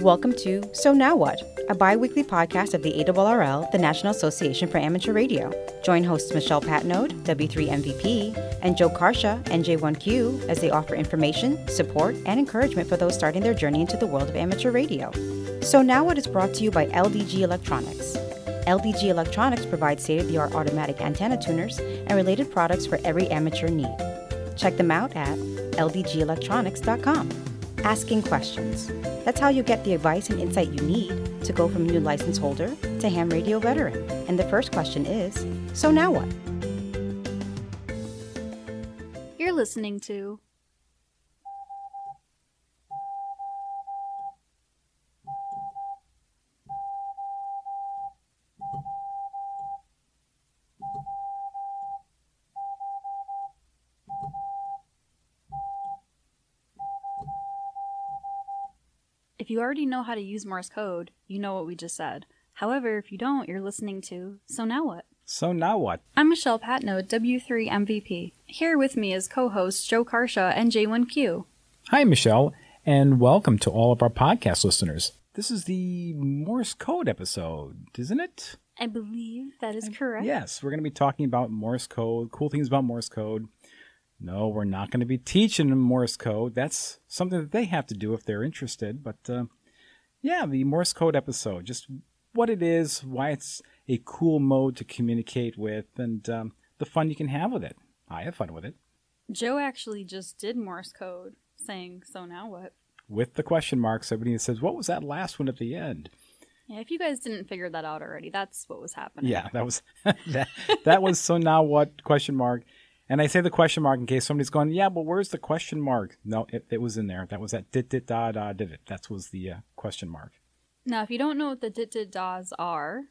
Welcome to So Now What, a bi weekly podcast of the ARRL, the National Association for Amateur Radio. Join hosts Michelle Patnode, W3MVP, and Joe Carcia, NJ1Q, as they offer information, support, and encouragement for those starting their journey into the world of amateur radio. So Now What is brought to you by LDG Electronics. LDG Electronics provides state of the art automatic antenna tuners and related products for every amateur need. Check them out at ldgelectronics.com. Asking questions. That's how you get the advice and insight you need to go from new license holder to ham radio veteran. And the first question is So now what? You're listening to If you already know how to use Morse code, you know what we just said. However, if you don't, you're listening to So Now What? So now what? I'm Michelle Patnode, W3 MVP. Here with me is co-hosts Joe Carcia and J1Q. Hi, Michelle, and welcome to all of our podcast listeners. This is the Morse code episode, isn't it? I believe that is correct. Yes, we're going to be talking about Morse code, cool things about Morse code. No, we're not going to be teaching them Morse code. That's something that they have to do if they're interested. But uh, yeah, the Morse code episode, just what it is, why it's a cool mode to communicate with, and um, the fun you can have with it. I have fun with it. Joe actually just did Morse code, saying, So now what? With the question marks, everybody says, What was that last one at the end? Yeah, if you guys didn't figure that out already, that's what was happening. Yeah, that was that, that was so now what question mark. And I say the question mark in case somebody's going, yeah, but where's the question mark? No, it, it was in there. That was that dit dit da da did it. That was the uh, question mark. Now, if you don't know what the dit dit das are,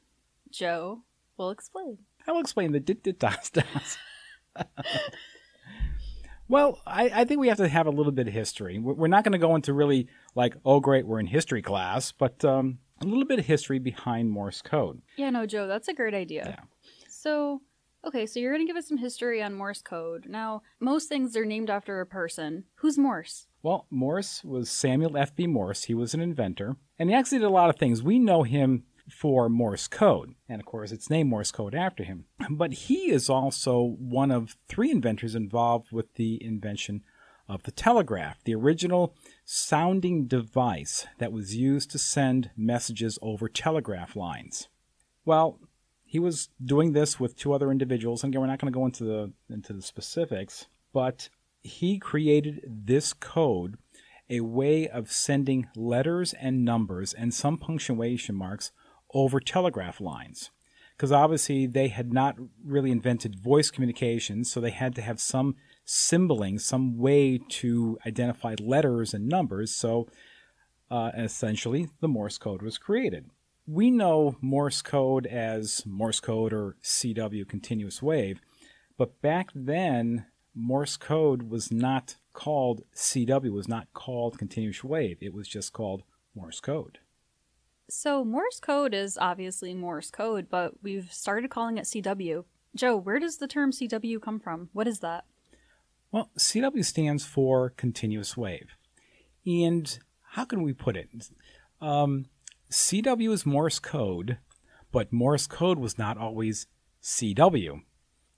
Joe will explain. I will explain the dit dit das das. well, I, I think we have to have a little bit of history. We're we're not going to go into really like, oh, great, we're in history class, but um, a little bit of history behind Morse code. Yeah, no, Joe, that's a great idea. Yeah. So, okay, so you're going to give us some history on Morse code. Now, most things are named after a person. Who's Morse? Well, Morse was Samuel F.B. Morse. He was an inventor, and he actually did a lot of things. We know him for Morse code, and of course, it's named Morse code after him. But he is also one of three inventors involved with the invention of the telegraph, the original sounding device that was used to send messages over telegraph lines. Well, he was doing this with two other individuals, and again, we're not going to go into the into the specifics, but he created this code, a way of sending letters and numbers and some punctuation marks over telegraph lines. Because obviously they had not really invented voice communications, so they had to have some symboling, some way to identify letters and numbers. So uh, essentially, the Morse code was created. We know Morse code as Morse code or CW, continuous wave, but back then, Morse code was not called CW, was not called continuous wave. It was just called Morse code. So, Morse code is obviously Morse code, but we've started calling it CW. Joe, where does the term CW come from? What is that? Well, CW stands for continuous wave. And how can we put it? Um, CW is Morse code, but Morse code was not always CW.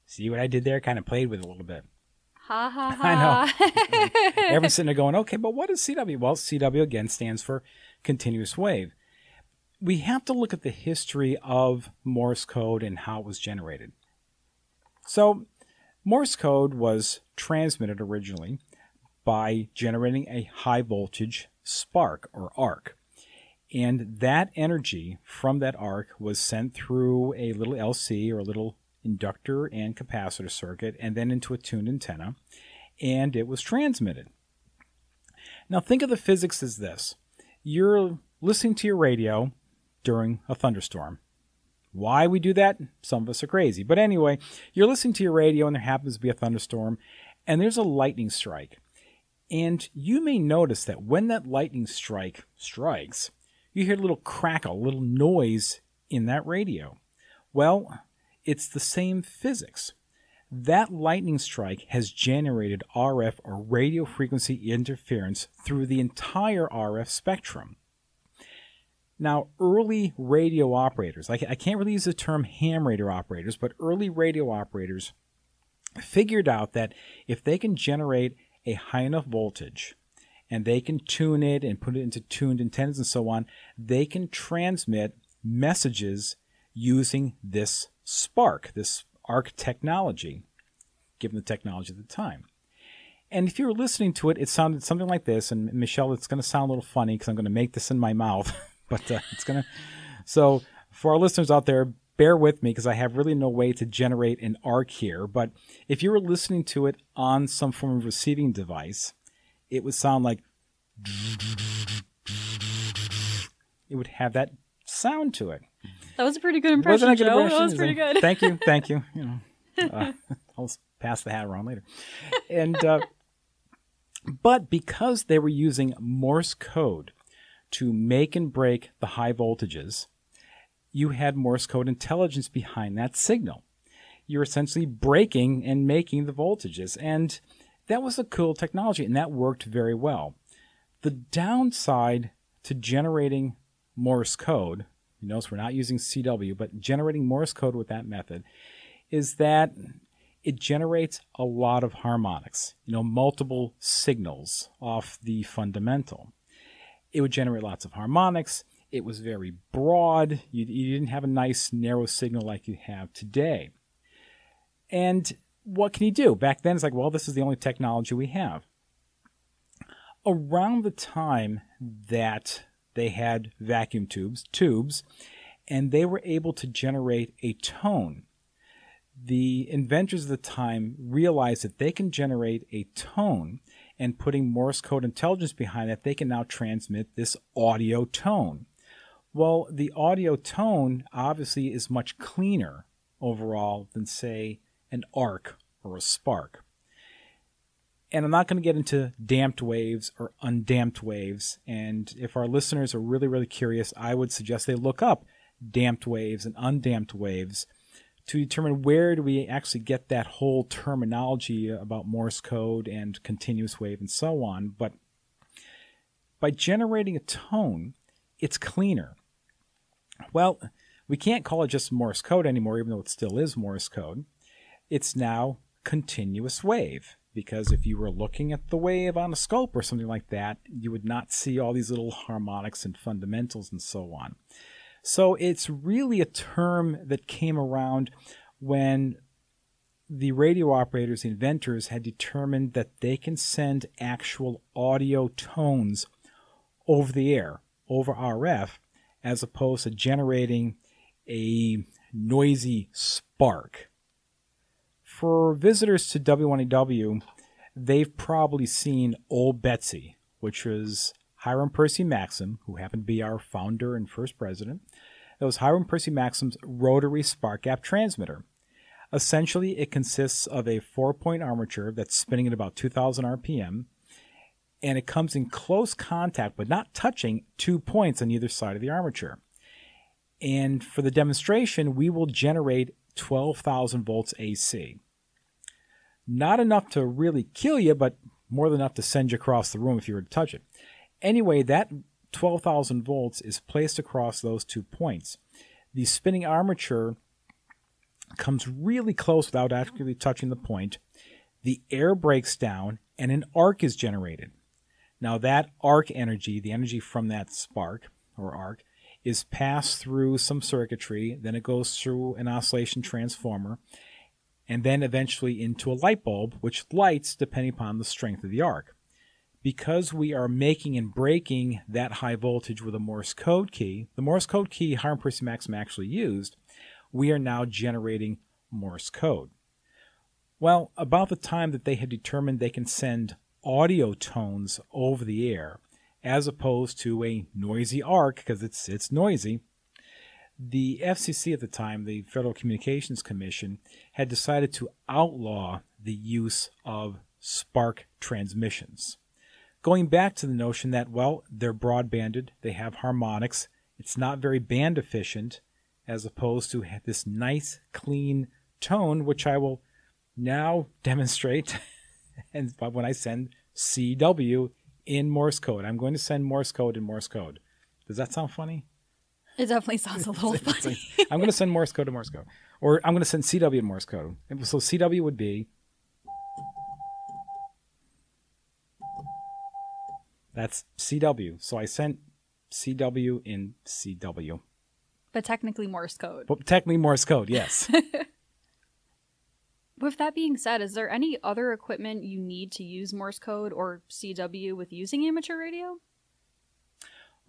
See what I did there? Kind of played with it a little bit. Ha ha ha. I know. Everyone's sitting there going, okay, but what is CW? Well, CW again stands for continuous wave. We have to look at the history of Morse code and how it was generated. So, Morse code was transmitted originally by generating a high voltage spark or arc. And that energy from that arc was sent through a little LC or a little inductor and capacitor circuit and then into a tuned antenna, and it was transmitted. Now, think of the physics as this you're listening to your radio during a thunderstorm. Why we do that? Some of us are crazy. But anyway, you're listening to your radio and there happens to be a thunderstorm and there's a lightning strike. And you may notice that when that lightning strike strikes, you hear a little crackle, a little noise in that radio. Well, it's the same physics. That lightning strike has generated RF or radio frequency interference through the entire RF spectrum. Now, early radio operators, I, can't really use the term ham radio operators, but early radio operators figured out that if they can generate a high enough voltage and they can tune it and put it into tuned antennas and so on, they can transmit messages using this spark, this arc technology, given the technology at the time. And if you were listening to it, it sounded something like this. And Michelle, it's going to sound a little funny because I'm going to make this in my mouth, but uh, it's going to. So for our listeners out there, bear with me because I have really no way to generate an arc here. But if you were listening to it on some form of receiving device, it would sound like it would have that sound to it. That was a pretty good impression, Wasn't a Joe. Impression? That was pretty good. thank you, thank you. You know, uh, I'll pass the hat around later. And uh, but because they were using Morse code to make and break the high voltages, you had Morse code intelligence behind that signal. You're essentially breaking and making the voltages, and that was a cool technology, and that worked very well. The downside to generating Morse code, you notice we're not using CW, but generating Morse code with that method, is that it generates a lot of harmonics, you know, multiple signals off the fundamental. It would generate lots of harmonics. It was very broad. You, you didn't have a nice narrow signal like you have today. And what can you do? Back then, it's like, well, this is the only technology we have around the time that they had vacuum tubes, tubes, and they were able to generate a tone. The inventors of the time realized that they can generate a tone and putting Morse code intelligence behind that, they can now transmit this audio tone. Well, the audio tone obviously is much cleaner overall than, say, an arc or a spark and I'm not going to get into damped waves or undamped waves. And if our listeners are really, really curious, I would suggest they look up damped waves and undamped waves to determine where do we actually get that whole terminology about Morse code and continuous wave and so on. But by generating a tone, it's cleaner. Well, we can't call it just Morse code anymore, even though it still is Morse code. It's now continuous wave because if you were looking at the wave on a scope or something like that, you would not see all these little harmonics and fundamentals and so on. So it's really a term that came around when the radio operators, the inventors, had determined that they can send actual audio tones over the air, over RF, as opposed to generating a noisy spark for visitors to W1AW, they've probably seen Old Betsy, which was Hiram Percy Maxim, who happened to be our founder and first president. It was Hiram Percy Maxim's rotary spark gap transmitter. Essentially, it consists of a four point armature that's spinning at about 2000 RPM, and it comes in close contact but not touching two points on either side of the armature. And for the demonstration, we will generate 12,000 volts AC. Not enough to really kill you, but more than enough to send you across the room if you were to touch it. Anyway, that 12,000 volts is placed across those two points. The spinning armature comes really close without actually touching the point. The air breaks down and an arc is generated. Now, that arc energy, the energy from that spark or arc, is passed through some circuitry, then it goes through an oscillation transformer, and then eventually into a light bulb, which lights depending upon the strength of the arc. Because we are making and breaking that high voltage with a Morse code key, the Morse code key Hiram Percy Maxim actually used, we are now generating Morse code. Well, about the time that they had determined they can send audio tones over the air, as opposed to a noisy arc, because it's, it's noisy, the FCC at the time, the Federal Communications Commission, had decided to outlaw the use of spark transmissions. Going back to the notion that, well, they're broadbanded, they have harmonics, it's not very band efficient, as opposed to this nice, clean tone, which I will now demonstrate and when I send CW in Morse code. I'm going to send Morse code in Morse code. Does that sound funny? It definitely sounds a little funny. like, I'm going to send Morse code to Morse code, or I'm going to send CW to Morse code. And So CW would be that's CW. So I sent CW in CW. but technically Morse code. But technically Morse code, yes. With that being said, is there any other equipment you need to use Morse code or CW with using amateur radio?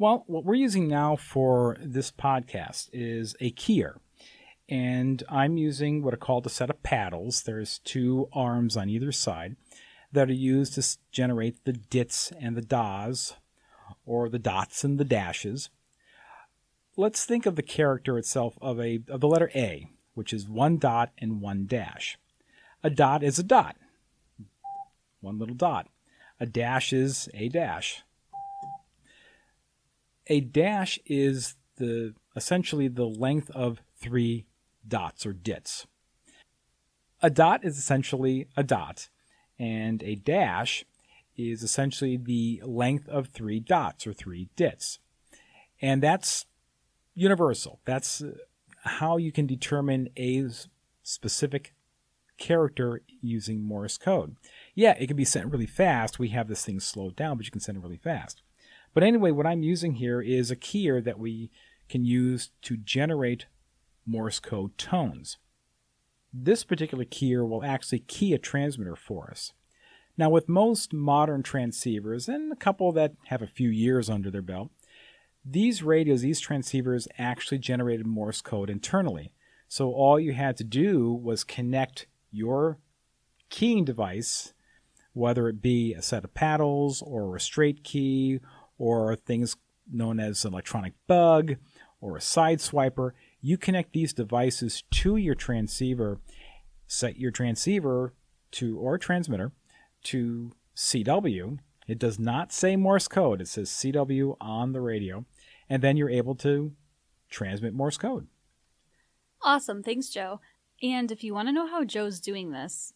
Well, what we're using now for this podcast is a keyer. And I'm using what are called a set of paddles. There's two arms on either side that are used to generate the dits and the das, or the dots and the dashes. Let's think of the character itself of a of the letter A, which is one dot and one dash. A dot is a dot, one little dot. A dash is a dash a dash is the essentially the length of three dots or dits. A dot is essentially a dot, and a dash is essentially the length of three dots or three dits. And that's universal. That's uh, how you can determine a specific character using Morse code. Yeah, it can be sent really fast. We have this thing slowed down, but you can send it really fast. But anyway, what I'm using here is a keyer that we can use to generate Morse code tones. This particular keyer will actually key a transmitter for us. Now, with most modern transceivers, and a couple that have a few years under their belt, these radios, these transceivers actually generated Morse code internally. So all you had to do was connect your keying device, whether it be a set of paddles or a straight key or things known as an electronic bug or a side swiper. You connect these devices to your transceiver, set your transceiver to or transmitter to CW. It does not say Morse code, it says CW on the radio, and then you're able to transmit Morse code. Awesome. Thanks, Joe. And if you want to know how Joe's doing this,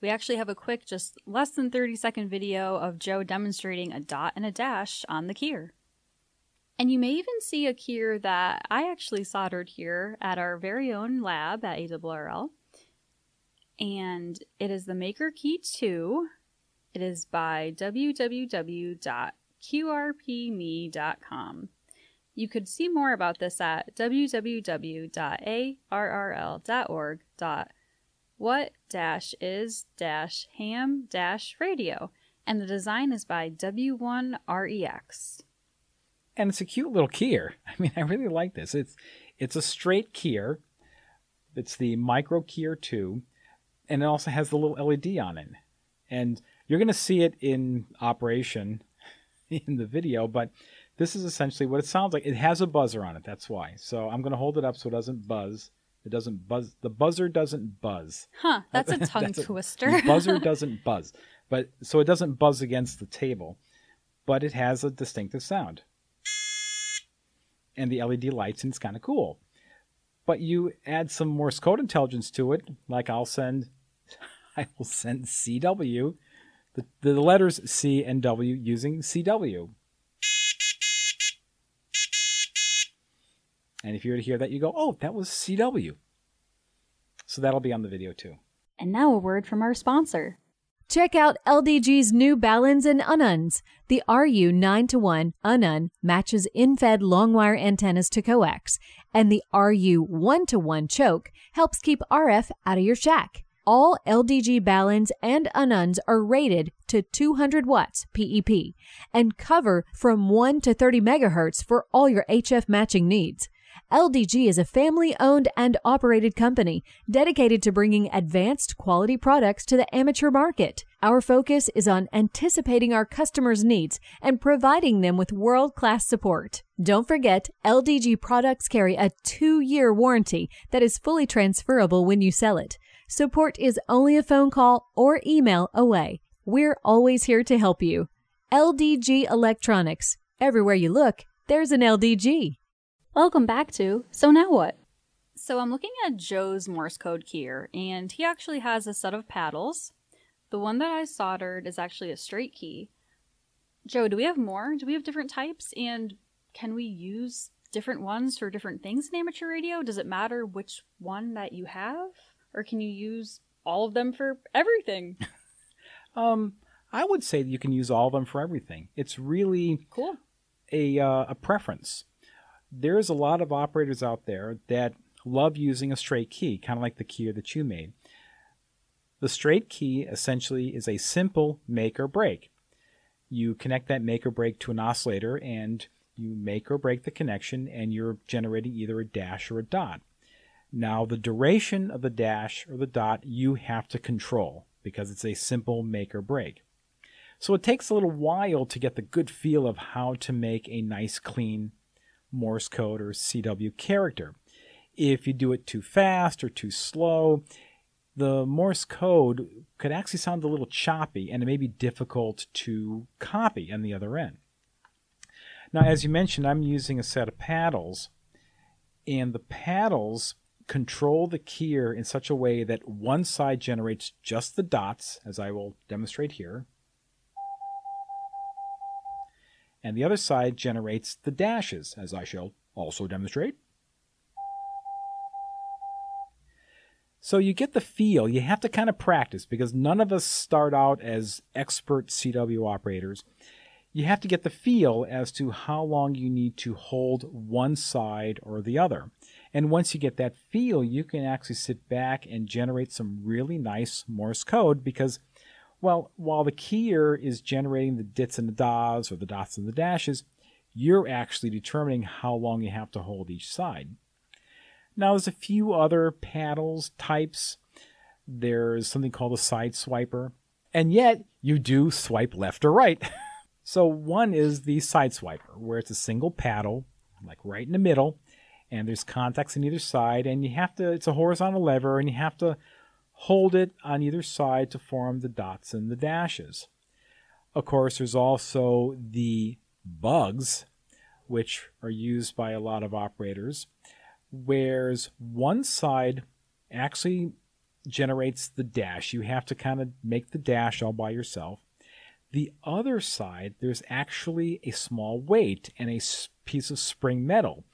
we actually have a quick, just less than 30 second video of Joe demonstrating a dot and a dash on the keyer. And you may even see a keyer that I actually soldered here at our very own lab at ARRL. And it is the Maker Key 2. It is by www.qrpme.com. You could see more about this at www.arrl.org. What dash is dash ham dash radio, and the design is by W1REX. and it's a cute little keyer. I mean, I really like this. It's it's a straight keyer. It's the micro keyer two, and it also has the little LED on it. And you're going to see it in operation in the video, but this is essentially what it sounds like. It has a buzzer on it. That's why. So I'm going to hold it up so it doesn't buzz. It doesn't buzz. The buzzer doesn't buzz. Huh, that's a tongue That's a- twister. The buzzer doesn't buzz, but so it doesn't buzz against the table, but it has a distinctive sound. And the LED lights, and it's kind of cool. But you add some Morse code intelligence to it, like I'll send, I will send CW, the, the letters C and W using CW. And if you were to hear that, you go, oh, that was CW. So that'll be on the video too. and now a word from our sponsor. Check out LDG's new Baluns and Ununs. The RU 9 to 1 Unun matches end-fed long wire antennas to coax, and the RU 1 to 1 choke helps keep RF out of your shack. All LDG Baluns and Ununs are rated to 200 watts PEP and cover from 1 to 30 megahertz for all your HF matching needs. LDG is a family owned and operated company dedicated to bringing advanced quality products to the amateur market. Our focus is on anticipating our customers' needs and providing them with world class support. Don't forget, LDG products carry a two year warranty that is fully transferable when you sell it. Support is only a phone call or email away. We're always here to help you. LDG Electronics. Everywhere you look, there's an LDG. Welcome back to So Now What? So I'm looking at Joe's Morse code keyer, and he actually has a set of paddles. The one that I soldered is actually a straight key. Joe, do we have more? Do we have different types? And can we use different ones for different things in amateur radio? Does it matter which one that you have? Or can you use all of them for everything? um, I would say that you can use all of them for everything. It's really cool. a, uh, a preference. There's a lot of operators out there that love using a straight key, kind of like the keyer that you made. The straight key essentially is a simple make or break. You connect that make or break to an oscillator and you make or break the connection and you're generating either a dash or a dot. Now, the duration of the dash or the dot you have to control because it's a simple make or break. So it takes a little while to get the good feel of how to make a nice, clean Morse code or CW character. If you do it too fast or too slow, the Morse code could actually sound a little choppy and it may be difficult to copy on the other end. Now, as you mentioned, I'm using a set of paddles, and the paddles control the keyer in such a way that one side generates just the dots, as I will demonstrate here, and the other side generates the dashes, as I shall also demonstrate. So you get the feel. You have to kind of practice because none of us start out as expert CW operators. You have to get the feel as to how long you need to hold one side or the other. And once you get that feel, you can actually sit back and generate some really nice Morse code because, well, while the keyer is generating the dits and the das or the dots and the dashes, you're actually determining how long you have to hold each side. Now, there's a few other paddles types. There's something called a side swiper, and yet you do swipe left or right. so, one is the side swiper, where it's a single paddle, like right in the middle, and there's contacts on either side, and you have to, it's a horizontal lever, and you have to hold it on either side to form the dots and the dashes. Of course, there's also the bugs, which are used by a lot of operators whereas one side actually generates the dash. You have to kind of make the dash all by yourself. The other side, there's actually a small weight and a piece of spring metal.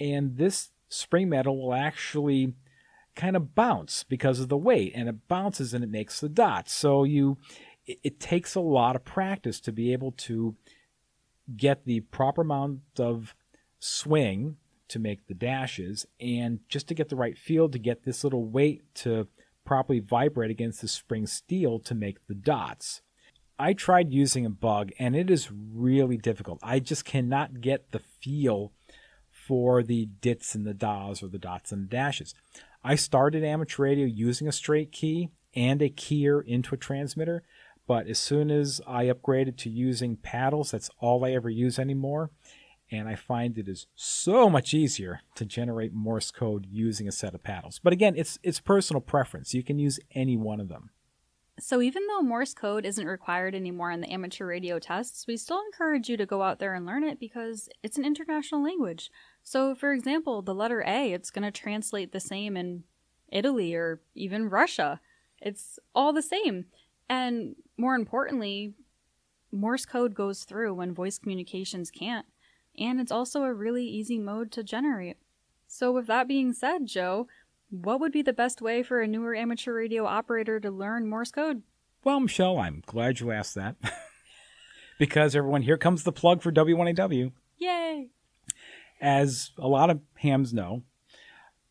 And this spring metal will actually kind of bounce because of the weight and it bounces and it makes the dots. So you it, it takes a lot of practice to be able to get the proper amount of swing to make the dashes and just to get the right feel to get this little weight to properly vibrate against the spring steel to make the dots. I tried using a bug and it is really difficult. I just cannot get the feel for the dits and the das or the dots and the dashes. I started amateur radio using a straight key and a keyer into a transmitter, but as soon as I upgraded to using paddles, that's all I ever use anymore and I find it is so much easier to generate Morse code using a set of paddles. But again, it's it's personal preference. You can use any one of them. So even though Morse code isn't required anymore in the amateur radio tests, we still encourage you to go out there and learn it because it's an international language. So for example, the letter A, it's going to translate the same in Italy or even Russia. It's all the same. And more importantly, Morse code goes through when voice communications can't and it's also a really easy mode to generate. So, with that being said, Joe, what would be the best way for a newer amateur radio operator to learn Morse code? Well, Michelle, I'm glad you asked that. because everyone, here comes the plug for W1AW. Yay! As a lot of hams know,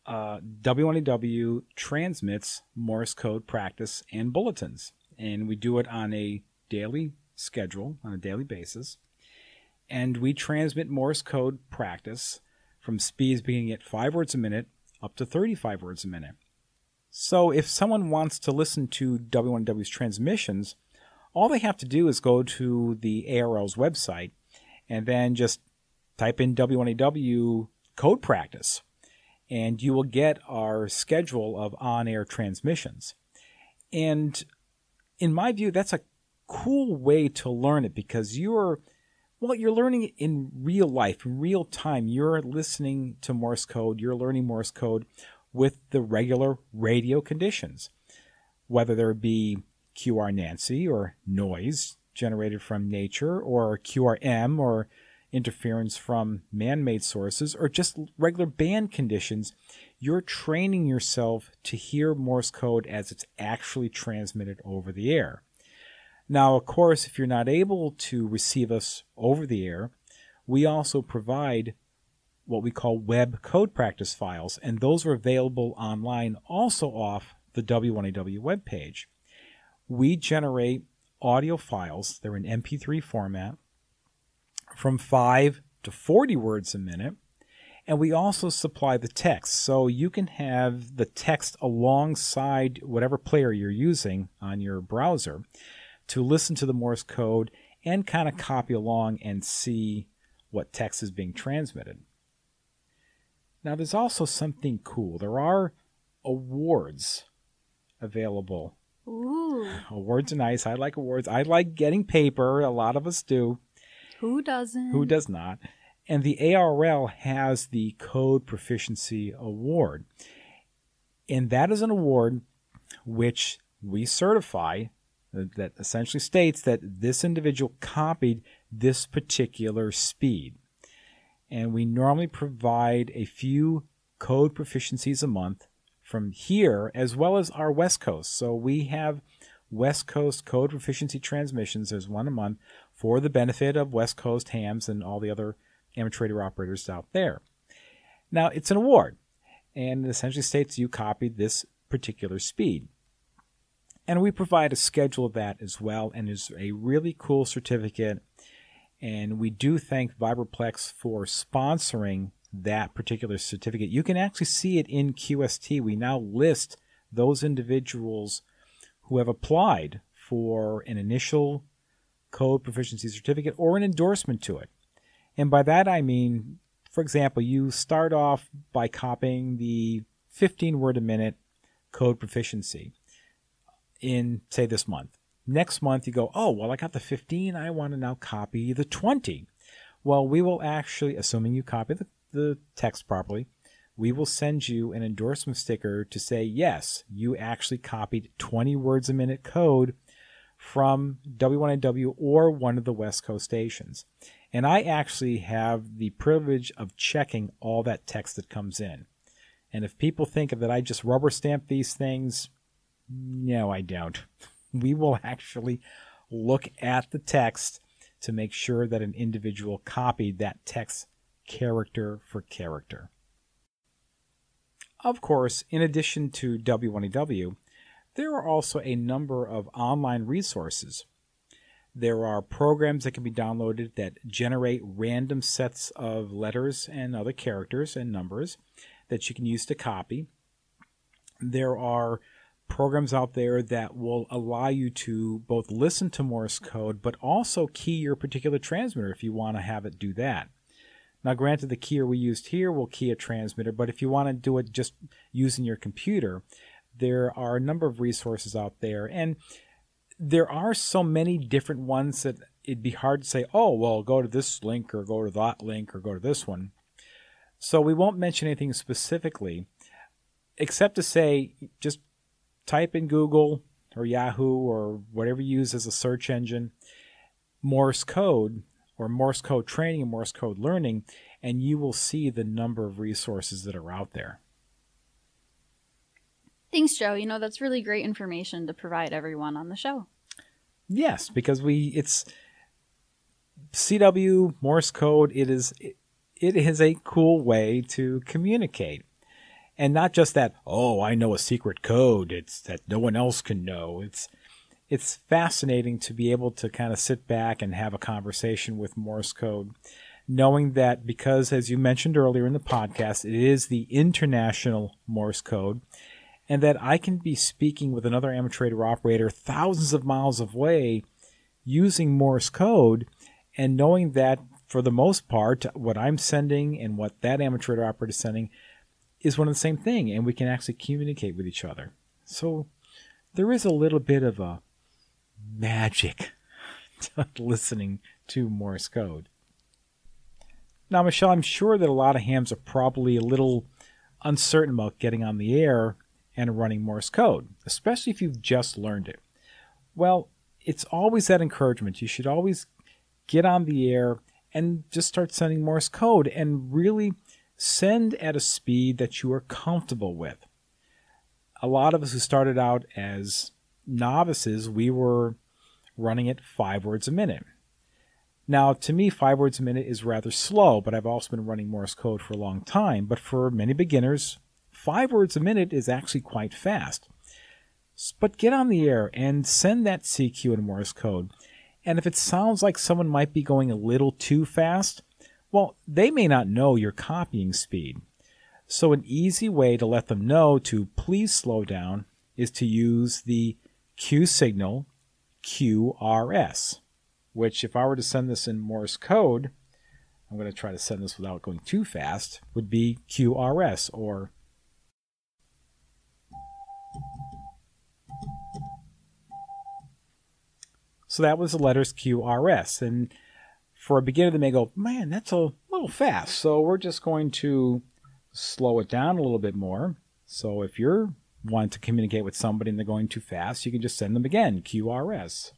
uh, W1AW transmits Morse code practice and bulletins, and we do it on a daily schedule, on a daily basis and we transmit Morse code practice from speeds beginning at 5 words a minute up to 35 words a minute. So if someone wants to listen to W1AW's transmissions, all they have to do is go to the ARRL's website and then just type in W1AW code practice, and you will get our schedule of on air transmissions. And in my view, that's a cool way to learn it because you're well, you're learning in real life, in real time. You're listening to Morse code, you're learning Morse code with the regular radio conditions, whether there be QRN or noise generated from nature or QRM or interference from man made sources or just regular band conditions, you're training yourself to hear Morse code as it's actually transmitted over the air. Now, of course, if you're not able to receive us over the air, we also provide what we call web code practice files, and those are available online also off the W1AW webpage. We generate audio files, they're in MP3 format, from 5 to 40 words a minute. And we also supply the text. So you can have the text alongside whatever player you're using on your browser to listen to the Morse code and kind of copy along and see what text is being transmitted. Now, there's also something cool. There are awards available. Ooh. Awards are nice. I like awards. I like getting paper. A lot of us do. Who doesn't? Who does not? And the ARRL has the Code Proficiency Award. And that is an award which we certify Uh, that essentially states that this individual copied this particular speed. And we normally provide a few code proficiencies a month from here as well as our West Coast. So we have West Coast code proficiency transmissions. There's one a month for the benefit of West Coast hams and all the other amateur radio operators out there. Now, it's an award, and it essentially states you copied this particular speed. And we provide a schedule of that as well, and is a really cool certificate. And we do thank Vibroplex for sponsoring that particular certificate. You can actually see it in QST. We now list those individuals who have applied for an initial code proficiency certificate or an endorsement to it. And by that I mean, for example, you start off by copying the 15 word a minute code proficiency in, say, this month. Next month, you go, oh, well, I got the 15. I want to now copy the 20. Well, we will actually, assuming you copy the, the text properly, we will send you an endorsement sticker to say, yes, you actually copied 20 words a minute code from W1AW or one of the West Coast stations. And I actually have the privilege of checking all that text that comes in. And if people think that I just rubber stamp these things, no, I don't. We will actually look at the text to make sure that an individual copied that text character for character. Of course, in addition to W1AW, there are also a number of online resources. There are programs that can be downloaded that generate random sets of letters and other characters and numbers that you can use to copy. There are programs out there that will allow you to both listen to Morse code but also key your particular transmitter if you want to have it do that. Now, granted, the keyer we used here will key a transmitter, but if you want to do it just using your computer, there are a number of resources out there. And there are so many different ones that it'd be hard to say, oh, well, go to this link or go to that link or go to this one. So we won't mention anything specifically, except to say just type in Google or Yahoo or whatever you use as a search engine, Morse code or Morse code training and Morse code learning, and you will see the number of resources that are out there. Thanks, Joe. You know, that's really great information to provide everyone on the show. Yes, because we it's CW Morse code. It is it, it is a cool way to communicate, and not just that. Oh, I know a secret code. It's that no one else can know. It's it's fascinating to be able to kind of sit back and have a conversation with Morse code, knowing that because, as you mentioned earlier in the podcast, it is the international Morse code and that I can be speaking with another amateur operator thousands of miles away using Morse code and knowing that for the most part what I'm sending and what that amateur operator is sending is one of the same thing and we can actually communicate with each other. So there is a little bit of a magic to listening to Morse code. Now, Michelle, I'm sure that a lot of hams are probably a little uncertain about getting on the air and running Morse code, especially if you've just learned it? Well, it's always that encouragement. You should always get on the air and just start sending Morse code and really send at a speed that you are comfortable with. A lot of us who started out as novices, we were running at five words a minute. Now, to me, five words a minute is rather slow, but I've also been running Morse code for a long time. But for many beginners, five words a minute is actually quite fast. But get on the air and send that CQ in Morse code. And if it sounds like someone might be going a little too fast, well, they may not know your copying speed. So, an easy way to let them know to please slow down is to use the Q signal QRS, which, if I were to send this in Morse code, I'm going to try to send this without going too fast, would be QRS or So that was the letters QRS. And for a beginner, they may go, man, that's a little fast. So we're just going to slow it down a little bit more. So if you're wanting to communicate with somebody and they're going too fast, you can just send them again, QRS.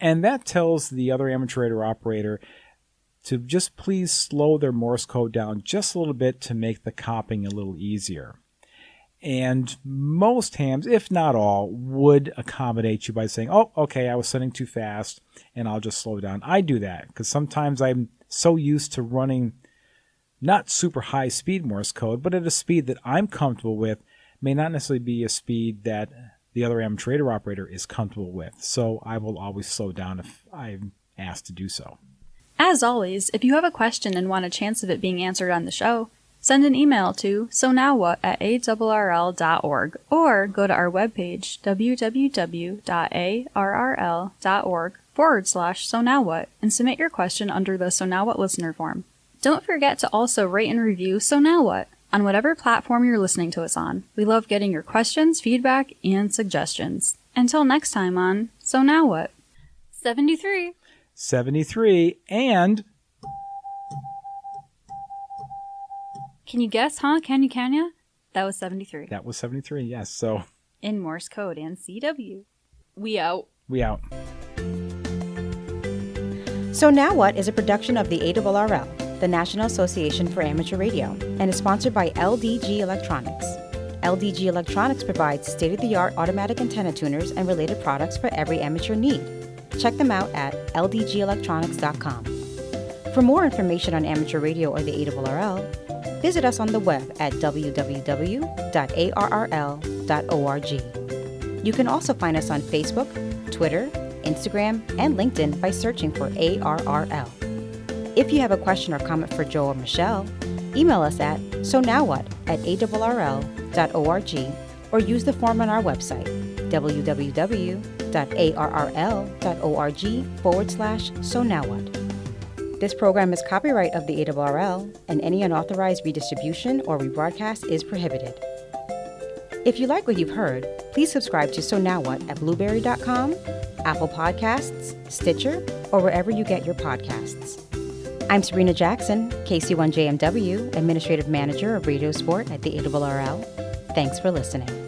And that tells the other amateur operator to just please slow their Morse code down just a little bit to make the copying a little easier. And most hams, if not all, would accommodate you by saying, oh, okay, I was sending too fast and I'll just slow down. I do that because sometimes I'm so used to running not super high speed Morse code, but at a speed that I'm comfortable with may not necessarily be a speed that the other amateur radio operator is comfortable with. So I will always slow down if I'm asked to do so. As always, if you have a question and want a chance of it being answered on the show, send an email to so now what at arrl.org or go to our webpage www.arrl.org forward slash so now what and submit your question under the so now what listener form. Don't forget to also rate and review So Now What on whatever platform you're listening to us on. We love getting your questions, feedback, and suggestions. Until next time on So Now What? 73. 73 and Can you guess, huh? Can you, can you? That was 73. that was 73. Yes. So In Morse code and CW. We out. we out. So Now What is a production of the ARRL, the National Association for Amateur Radio, and is sponsored by LDG Electronics. LDG Electronics provides state of the art automatic antenna tuners and related products for every amateur need. Check them out at ldgelectronics.com. For more information on amateur radio or the ARRL, visit us on the web at www.arrl.org. You can also find us on Facebook, Twitter, Instagram, and LinkedIn by searching for ARRL. If you have a question or comment for Joe or Michelle, email us at so now what at arrl.org or use the form on our website www.arrl.org forward slash so now what. This program is copyright of the ARRL, and any unauthorized redistribution or rebroadcast is prohibited. If you like what you've heard, please subscribe to So Now What at Blubrry.com, Apple Podcasts, Stitcher, or wherever you get your podcasts. I'm Serena Jackson, KC1JMW, Administrative Manager of Radio Sport at the ARRL. Thanks for listening.